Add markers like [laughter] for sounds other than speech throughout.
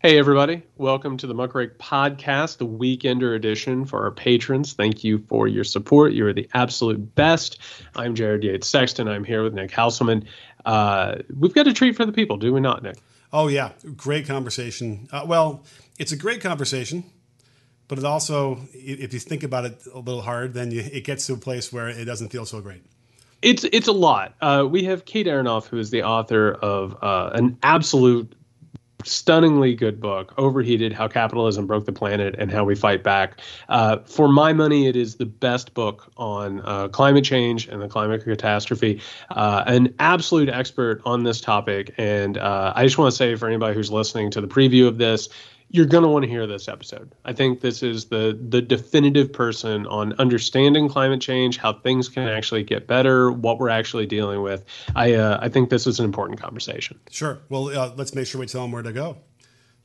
Hey, everybody. Welcome to the Muckrake Podcast, the Weekender edition for our patrons. Thank you for your support. You're the absolute best. I'm Jared Yates Sexton. I'm here with Nick Hauselman. Uh, we've got a treat for the people, do we not, Nick? Oh, yeah. Great conversation. Uh, well, it's a great conversation, but it also, if you think about it a little hard, then you, it gets to a place where it doesn't feel so great. It's it's a lot. Uh, we have Kate Aronoff, who is the author of uh, an absolute stunningly good book, Overheated How Capitalism Broke the Planet and How We Fight Back. Uh, for my money, it is the best book on uh, climate change and the climate catastrophe. Uh, an absolute expert on this topic. And uh, I just want to say for anybody who's listening to the preview of this, you're going to want to hear this episode. I think this is the the definitive person on understanding climate change, how things can actually get better, what we're actually dealing with. I uh, I think this is an important conversation. Sure. Well, uh, let's make sure we tell them where to go.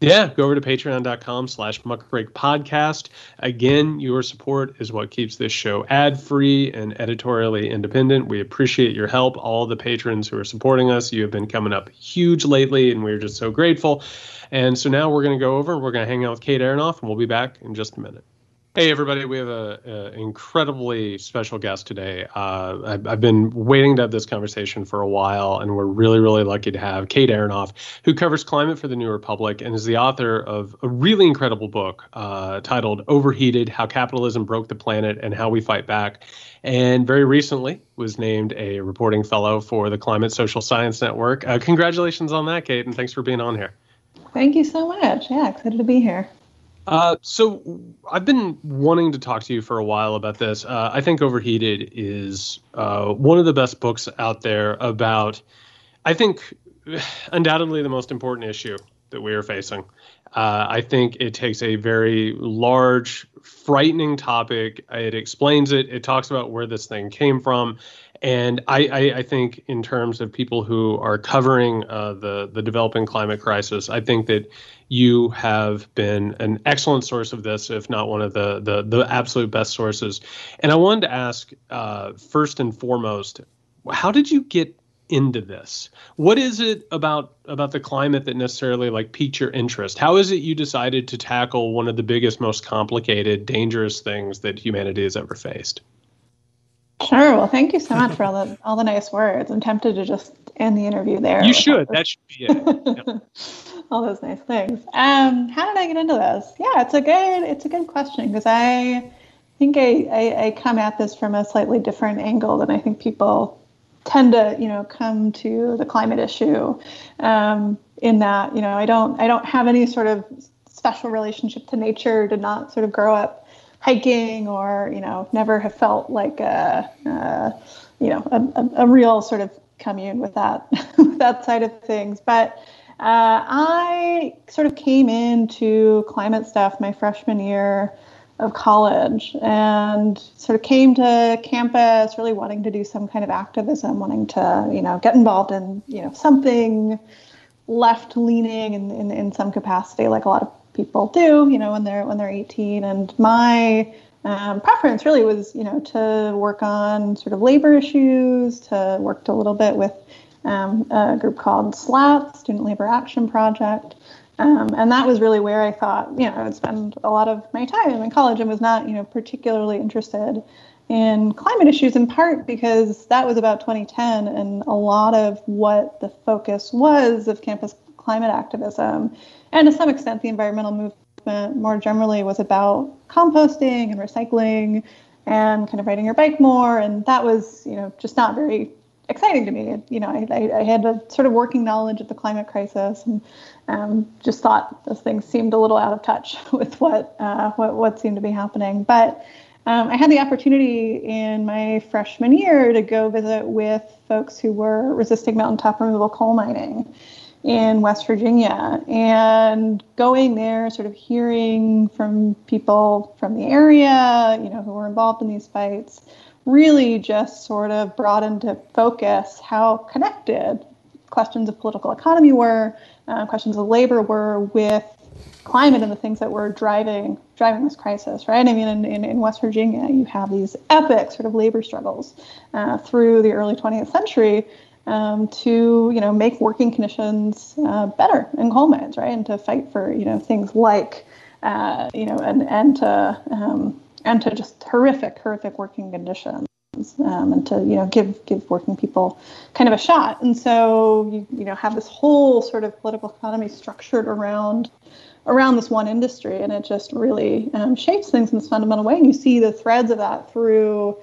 Yeah, go over to patreon.com slash muckrake podcast. Again, your support is what keeps this show ad free and editorially independent. We appreciate your help. All the patrons who are supporting us, you have been coming up huge lately, and we're just so grateful. And so now we're going to go over, we're going to hang out with Kate Aronoff, and we'll be back in just a minute. Hey, everybody. We have an incredibly special guest today. Uh, I've, I've, been waiting to have this conversation for a while, and we're really, really lucky to have Kate Aronoff, who covers climate for the New Republic and is the author of a really incredible book uh, titled Overheated How Capitalism Broke the Planet and How We Fight Back. And very recently was named a reporting fellow for the Climate Social Science Network. Uh, congratulations on that, Kate, and thanks for being on here. Thank you so much. Yeah, excited to be here. Uh, so I've been wanting to talk to you for a while about this. Uh, I think Overheated is uh, one of the best books out there about, I think, [sighs] undoubtedly the most important issue that we are facing. Uh, I think it takes a very large, frightening topic. It explains it. It talks about where this thing came from, and I, I, I, think, in terms of people who are covering uh, the the developing climate crisis, I think that you have been an excellent source of this, if not one of the the, the absolute best sources. And I wanted to ask, uh, first and foremost, how did you get into this? What is it about about the climate that necessarily like piqued your interest? How is it you decided to tackle one of the biggest, most complicated, dangerous things that humanity has ever faced? Sure. Well, thank you so much for all the all the nice words. I'm tempted to just end the interview there. You should. That should be it. [laughs] all those nice things. Um, how did I get into this? Yeah, it's a good it's a good question because I think I, I, I come at this from a slightly different angle than I think people tend to you know come to the climate issue. Um, in that you know I don't I don't have any sort of special relationship to nature. Did not sort of grow up hiking or you know never have felt like a, a you know a, a, real sort of commune with that [laughs] that side of things but uh, i sort of came into climate stuff my freshman year of college and sort of came to campus really wanting to do some kind of activism wanting to you know get involved in you know something left leaning in, in, in some capacity like a lot of people do, you know, when they're when they're 18. And my um, preference really was, you know, to work on sort of labor issues, to worked a little bit with um, a group called SLAP, Student Labor Action Project. Um, and that was really where I thought, you know, I would spend a lot of my time in college and was not, you know, particularly interested in climate issues in part because that was about 2010 and a lot of what the focus was of campus climate activism. And to some extent the environmental movement more generally was about composting and recycling and kind of riding your bike more. And that was you know just not very exciting to me. You know i, I had a sort of working knowledge of the climate crisis and um, just thought those things seemed a little out of touch [laughs] with what uh, what, what seemed to be happening. But um, I had the opportunity in my freshman year to go visit with folks who were resisting mountaintop removal coal mining in West Virginia. And going there, sort of hearing from people from the area, you know, who were involved in these fights, really just sort of brought into focus how connected questions of political economy were, uh, questions of labor were with climate and the things that were driving driving this crisis, right? I mean, in, in, in West Virginia, you have these epic sort of labor struggles uh, through the early 20th century um, to you know make working conditions uh, better in coal mines, right, and to fight for you know things like uh, you know an end to um, and to just horrific, horrific working conditions. Um, and to you know give give working people kind of a shot, and so you you know have this whole sort of political economy structured around around this one industry, and it just really um, shapes things in this fundamental way. And you see the threads of that through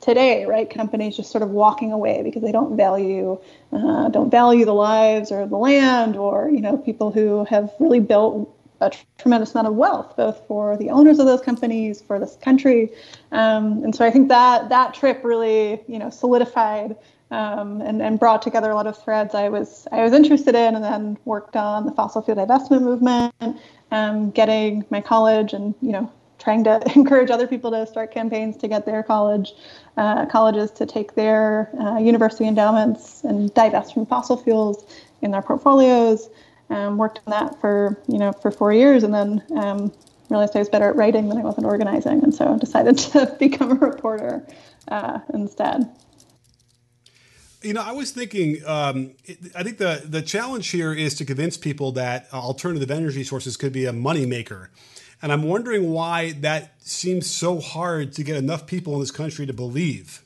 today, right? Companies just sort of walking away because they don't value uh, don't value the lives or the land, or you know people who have really built a tremendous amount of wealth, both for the owners of those companies, for this country, um, and so I think that that trip really, you know, solidified um, and, and brought together a lot of threads I was I was interested in, and then worked on the fossil fuel divestment movement, um, getting my college, and you know, trying to [laughs] encourage other people to start campaigns to get their college uh, colleges to take their uh, university endowments and divest from fossil fuels in their portfolios. Um, worked on that for you know for four years, and then um, realized I was better at writing than I was at organizing, and so decided [laughs] to become a reporter uh, instead. You know, I was thinking. Um, I think the the challenge here is to convince people that alternative energy sources could be a moneymaker, and I'm wondering why that seems so hard to get enough people in this country to believe.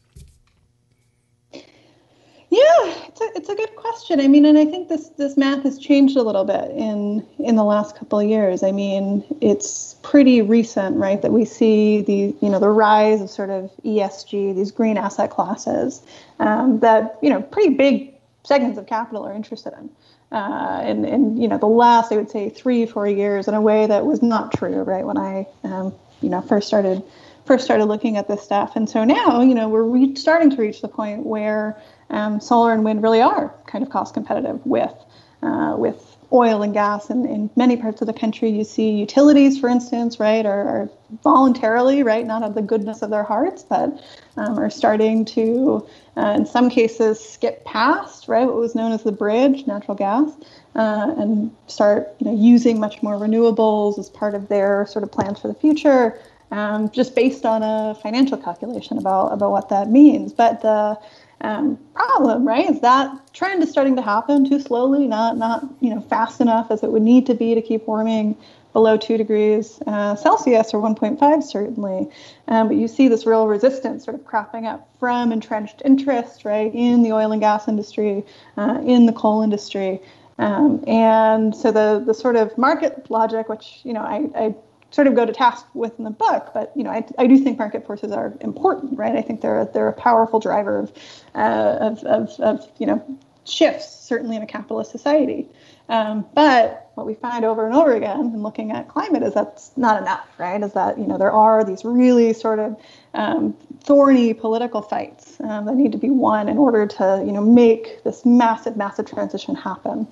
Yeah, it's a, it's a good question. I mean, and I think this this math has changed a little bit in in the last couple of years. I mean, it's pretty recent, right, that we see the you know the rise of sort of ESG, these green asset classes, um, that you know pretty big segments of capital are interested in. Uh, in, in you know the last I would say three four years in a way that was not true, right, when I um, you know first started first started looking at this stuff. And so now you know we're re- starting to reach the point where um, solar and wind really are kind of cost competitive with uh, with oil and gas and in many parts of the country. You see utilities for instance right are, are voluntarily right not of the goodness of their hearts but um, are starting to uh, in some cases skip past right what was known as the bridge natural gas uh, and start you know using much more renewables as part of their sort of plans for the future um, just based on a financial calculation about about what that means. But the um, problem, right? Is that trend is starting to happen too slowly, not not you know fast enough as it would need to be to keep warming below two degrees uh, Celsius or 1.5 certainly. Um, but you see this real resistance sort of cropping up from entrenched interest, right, in the oil and gas industry, uh, in the coal industry. Um, and so the the sort of market logic, which you know I, I sort of go to task with in the book. But you know, I, I do think market forces are important, right? I think they're they're a powerful driver of uh, of, of, of you know shifts, certainly in a capitalist society. Um, but what we find over and over again in looking at climate is that's not enough, right? Is that you know there are these really sort of um, thorny political fights um, that need to be won in order to you know make this massive, massive transition happen.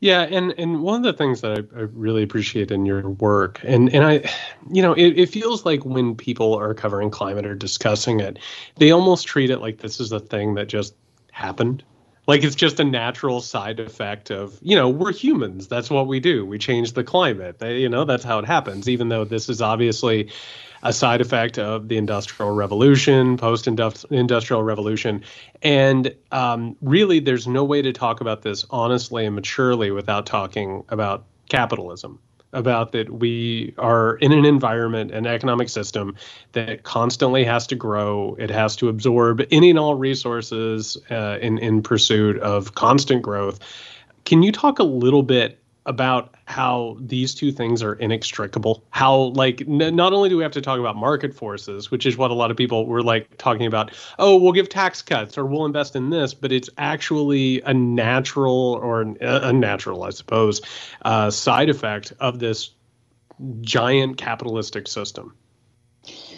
Yeah, and and one of the things that I, I, really appreciate in your work, and and I, you know, it, it feels like when people are covering climate or discussing it, they almost treat it like this is a thing that just happened. Like it's just a natural side effect of, you know, we're humans. That's what we do. We change the climate. You know, that's how it happens. Even though this is obviously a side effect of the industrial revolution, post industrial revolution. And um, really, there's no way to talk about this honestly and maturely without talking about capitalism. About that, we are in an environment, an economic system that constantly has to grow. It has to absorb any and all resources uh, in in pursuit of constant growth. Can you talk a little bit about how these two things are inextricable. How like n- not only do we have to talk about market forces, which is what a lot of people were like talking about. Oh, we'll give tax cuts or we'll invest in this, but it's actually a natural or an unnatural, I suppose, uh, side effect of this giant capitalistic system.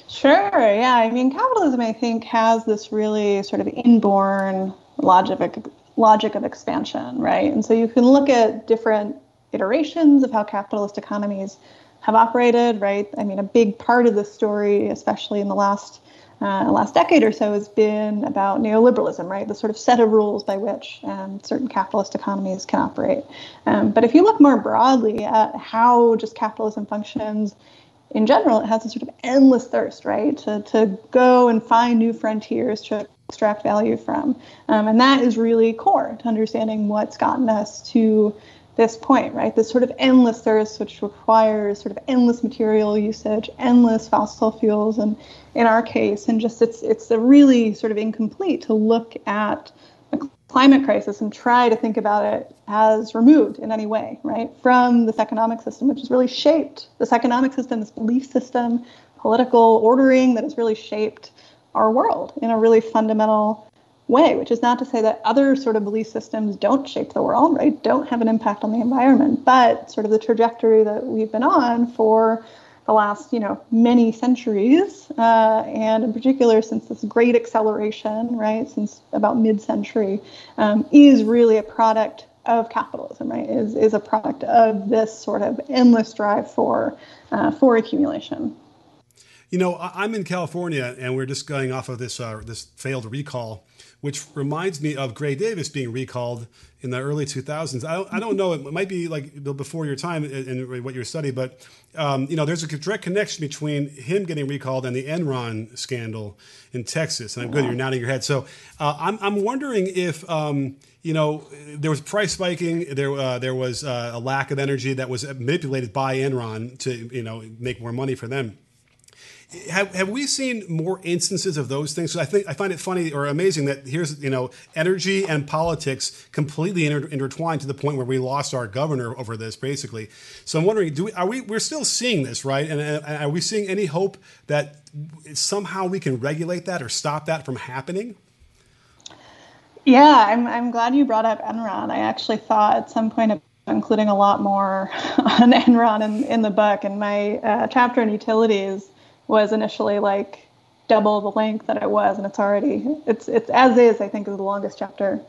Sure. Yeah. I mean, capitalism, I think, has this really sort of inborn logic logic of expansion, right? And so you can look at different iterations of how capitalist economies have operated, right? I mean, a big part of the story, especially in the last uh, last decade or so, has been about neoliberalism, right? The sort of set of rules by which um, certain capitalist economies can operate. Um, but if you look more broadly at how just capitalism functions in general, it has a sort of endless thirst, right, to, to go and find new frontiers, to extract value from. Um, and that is really core to understanding what's gotten us to this point, right? This sort of endless thirst, which requires sort of endless material usage, endless fossil fuels, and in our case, and just it's it's a really sort of incomplete to look at the climate crisis and try to think about it as removed in any way, right, from this economic system, which has really shaped this economic system, this belief system, political ordering that has really shaped our world in a really fundamental way, which is not to say that other sort of belief systems don't shape the world, right? Don't have an impact on the environment, but sort of the trajectory that we've been on for the last, you know, many centuries, uh, and in particular since this great acceleration, right, since about mid-century, um, is really a product of capitalism, right? Is is a product of this sort of endless drive for uh, for accumulation. You know, I'm in California, and we're just going off of this uh, this failed recall which reminds me of Gray Davis being recalled in the early 2000s. I don't, I don't know, it might be like before your time in, what you study, but um, you know, there's a direct connection between him getting recalled and the Enron scandal in Texas. And I'm good, you're nodding your head. So uh, I'm, I'm wondering if, um, you know, there was price spiking, there, uh, there was uh, a lack of energy that was manipulated by Enron to, you know, make more money for them have, have we seen more instances of those things? I think I find it funny or amazing that here's you know energy and politics completely inter- intertwined to the point where we lost our governor over this basically. So I'm wondering, do we are we we're still seeing this right? And, and are we seeing any hope that somehow we can regulate that or stop that from happening? Yeah, I'm I'm glad you brought up Enron. I actually thought at some point of including a lot more [laughs] on Enron in, in the book and my uh, chapter on utilities was initially like double the length that it was, and it's already it's it's as is. I think is the longest chapter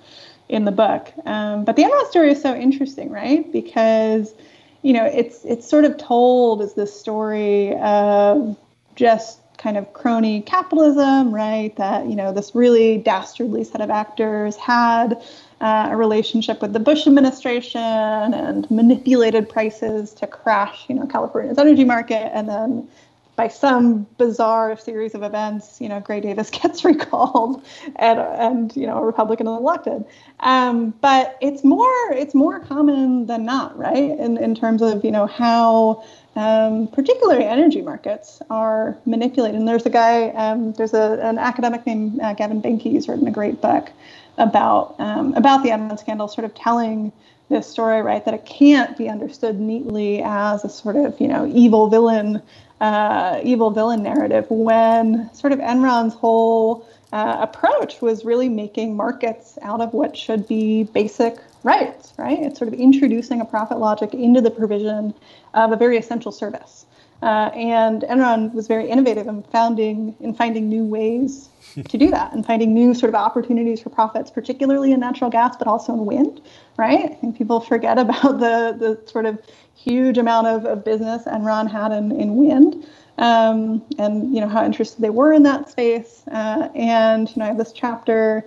in the book. Um, but the Enron story is so interesting, right? Because you know it's it's sort of told as this story of just kind of crony capitalism, right? That you know this really dastardly set of actors had uh, a relationship with the Bush administration and manipulated prices to crash, you know, California's energy market, and then by some bizarre series of events, you know, Gray Davis [laughs] gets recalled and, and you know, a Republican is elected. Um, but it's more it's more common than not, right? In, in terms of, you know, how um, particularly energy markets are manipulated. And there's a guy, um, there's a, an academic named uh, Gavin Benke who's written a great book about um, about the Enron scandal, sort of telling this story, right, that it can't be understood neatly as a sort of, you know, evil villain uh, evil villain narrative when sort of Enron's whole uh, approach was really making markets out of what should be basic rights, right? It's sort of introducing a profit logic into the provision of a very essential service. Uh, and Enron was very innovative in founding in finding new ways to do that and finding new sort of opportunities for profits, particularly in natural gas, but also in wind, right? I think people forget about the the sort of huge amount of, of business Enron had in, in wind. Um, and you know how interested they were in that space. Uh, and you know I have this chapter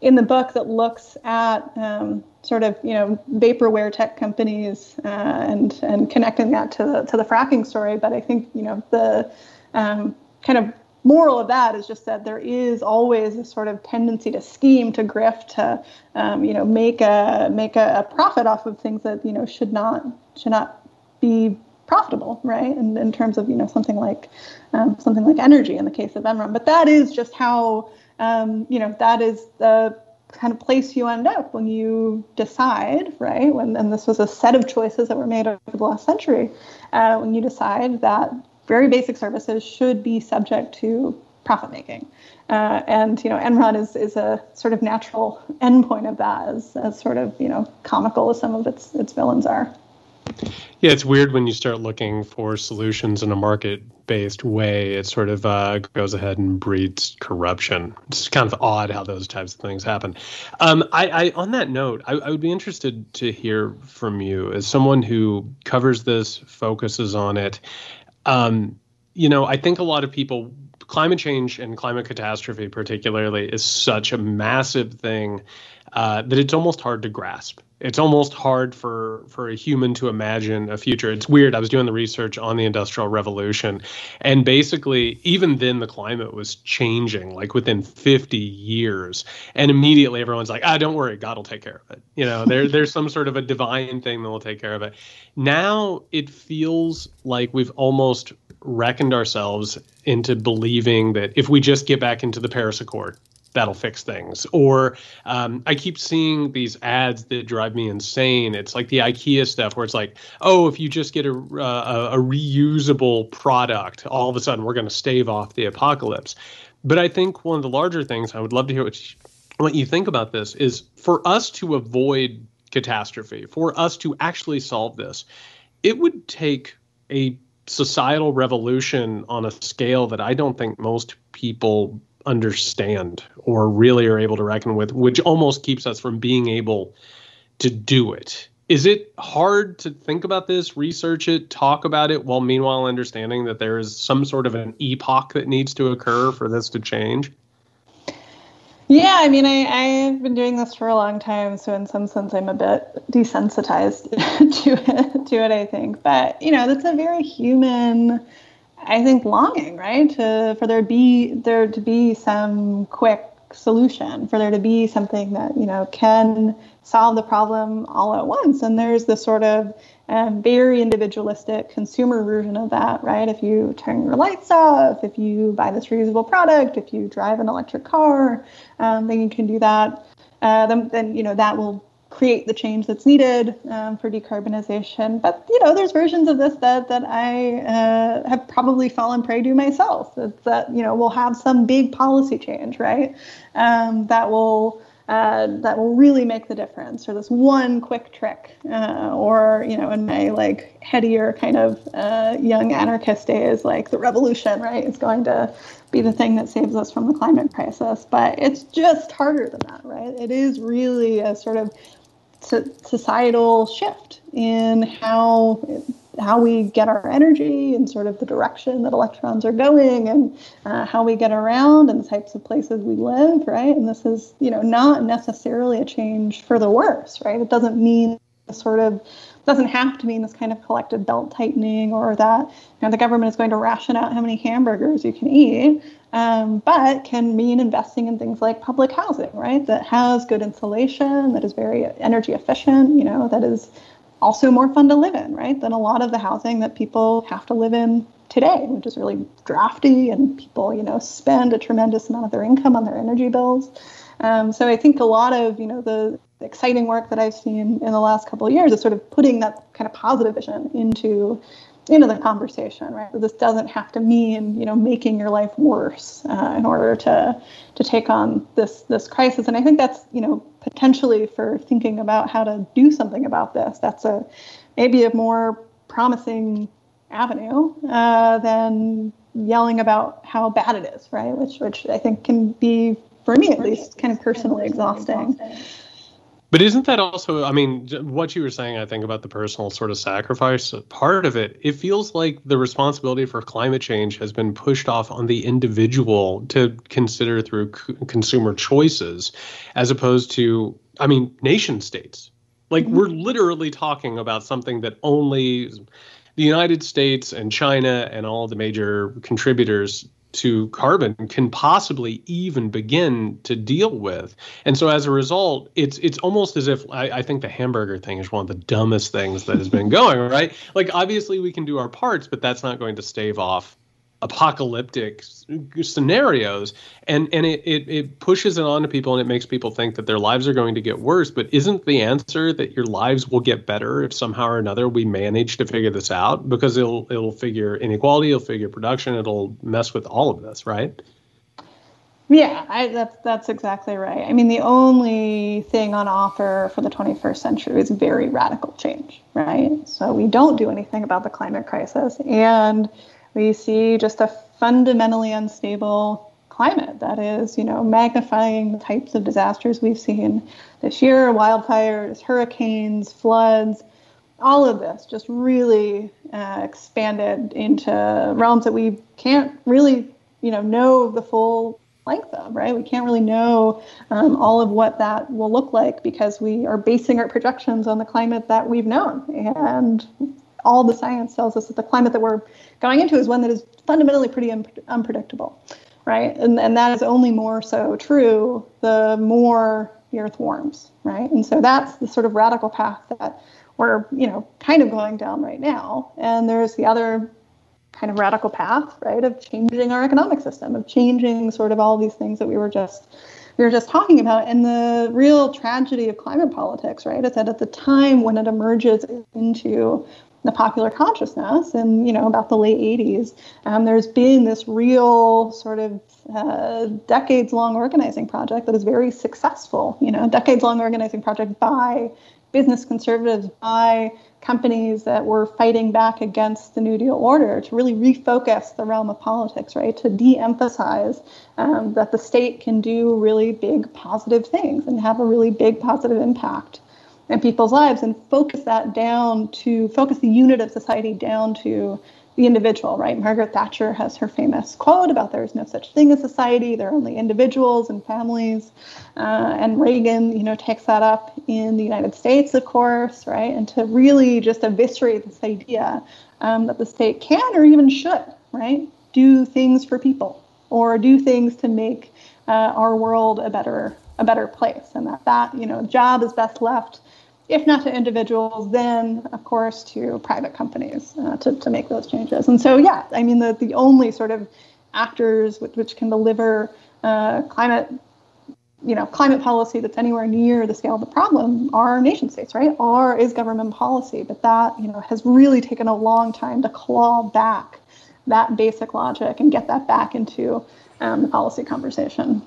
in the book that looks at um, sort of you know vaporware tech companies uh, and and connecting that to the, to the fracking story. But I think you know the um, kind of moral of that is just that there is always a sort of tendency to scheme, to grift, to um, you know make a make a, a, profit off of things that you know should not should not be profitable, right? And in terms of you know something like um, something like energy in the case of Enron, but that is just how um, you know that is the kind of place you end up when you decide, right? When and this was a set of choices that were made over the last century, uh, when you decide that very basic services should be subject to profit making. Uh, and you know, Enron is is a sort of natural endpoint of that, as, as sort of you know comical as some of its its villains are. Yeah, it's weird when you start looking for solutions in a market-based way. It sort of uh, goes ahead and breeds corruption. It's kind of odd how those types of things happen. Um, I, I, on that note, I, I would be interested to hear from you as someone who covers this, focuses on it, um, you know, I think a lot of people, climate change and climate catastrophe, particularly, is such a massive thing uh, that it's almost hard to grasp. It's almost hard for for a human to imagine a future. It's weird. I was doing the research on the industrial revolution and basically even then the climate was changing like within 50 years and immediately everyone's like ah don't worry god will take care of it. You know there [laughs] there's some sort of a divine thing that will take care of it. Now it feels like we've almost reckoned ourselves into believing that if we just get back into the paris accord that'll fix things. Or um, I keep seeing these ads that drive me insane. It's like the IKEA stuff where it's like, oh, if you just get a, a, a reusable product, all of a sudden we're going to stave off the apocalypse. But I think one of the larger things I would love to hear what you, what you think about this is for us to avoid catastrophe, for us to actually solve this, it would take a societal revolution on a scale that I don't think most people understand or really are able to reckon with, which almost keeps us from being able to do it. Is it hard to think about this, research it, talk about it, while meanwhile understanding that there is some sort of an epoch that needs to occur for this to change? Yeah, I mean, I, I've been doing this for a long time, so in some sense, I'm a bit desensitized [laughs] to it. To it, I think. But you know, that's a very human I think longing, right, to for there be there to be some quick solution, for there to be something that you know can solve the problem all at once. And there's this sort of um, very individualistic consumer version of that, right? If you turn your lights off, if you buy this reusable product, if you drive an electric car, um, then you can do that. Uh, then, then you know that will create the change that's needed um, for decarbonization. But you know, there's versions of this that that I uh, have probably fallen prey to myself. That, that you know we'll have some big policy change, right? Um, that will uh, that will really make the difference, or this one quick trick, uh, or you know, in my like headier kind of uh, young anarchist days, like the revolution, right, is going to be the thing that saves us from the climate crisis. But it's just harder than that, right? It is really a sort of societal shift in how how we get our energy and sort of the direction that electrons are going and uh, how we get around and the types of places we live right? And this is you know not necessarily a change for the worse right? It doesn't mean sort of doesn't have to mean this kind of collective belt tightening or that you know, the government is going to ration out how many hamburgers you can eat um, but can mean investing in things like public housing, right? That has good insulation, that is very energy efficient, you know, that is also more fun to live in, right? Than a lot of the housing that people have to live in today, which is really drafty and people, you know, spend a tremendous amount of their income on their energy bills. Um, so I think a lot of, you know, the exciting work that I've seen in the last couple of years is sort of putting that kind of positive vision into into the conversation, right? This doesn't have to mean, you know, making your life worse uh, in order to to take on this this crisis. And I think that's, you know, potentially for thinking about how to do something about this. That's a maybe a more promising avenue uh, than yelling about how bad it is, right? Which which I think can be, for me at least, kind of personally exhausting. But isn't that also, I mean, what you were saying, I think, about the personal sort of sacrifice part of it, it feels like the responsibility for climate change has been pushed off on the individual to consider through c- consumer choices, as opposed to, I mean, nation states. Like, mm-hmm. we're literally talking about something that only the United States and China and all the major contributors to carbon can possibly even begin to deal with. And so as a result, it's it's almost as if I, I, think the hamburger thing is one of the dumbest things that has been [laughs] going, right? Like obviously we can do our parts, but that's not going to stave off apocalyptic scenarios and and it, it it pushes it on to people and it makes people think that their lives are going to get worse. But isn't the answer that your lives will get better if somehow or another we manage to figure this out? Because it'll it'll figure inequality it'll figure production it'll mess with all of this right? Yeah I, that's that's exactly right. I mean the only thing on offer for the 21st century is very radical change right? So we don't do anything about the climate crisis and we see just a fundamentally unstable climate that is, you know, magnifying the types of disasters we've seen this year wildfires, hurricanes, floods. All of this just really uh, expanded into realms that we can't really, you know, know the full length of, right? We can't really know um, all of what that will look like because we are basing our projections on the climate that we've known. And all the science tells us that the climate that we're going into is one that is fundamentally pretty un- unpredictable, right? And, and that is only more so true the more the Earth warms, right? And so that's the sort of radical path that we're, you know, kind of going down right now. And there's the other kind of radical path, right, of changing our economic system, of changing sort of all these things that we were just we were just talking about. And the real tragedy of climate politics, right, is that at the time when it emerges into the popular consciousness and you know about the late 80s um, there's been this real sort of uh, decades long organizing project that is very successful you know decades long organizing project by business conservatives by companies that were fighting back against the New Deal order to really refocus the realm of politics, right? To de emphasize um, that the state can do really big positive things and have a really big positive impact in people's lives and focus that down to focus the unit of society down to the individual, right? Margaret Thatcher has her famous quote about there is no such thing as society, there are only individuals and families. Uh, and Reagan, you know, takes that up in the United States, of course, right? And to really just eviscerate this idea um, that the state can or even should, right, do things for people or do things to make uh, our world a better a better place, and that that you know job is best left if not to individuals, then of course to private companies uh, to, to make those changes. And so, yeah, I mean, the, the only sort of actors which, which can deliver uh, climate, you know, climate policy that's anywhere near the scale of the problem are nation states, right? Or is government policy. But that, you know, has really taken a long time to claw back that basic logic and get that back into um, the policy conversation.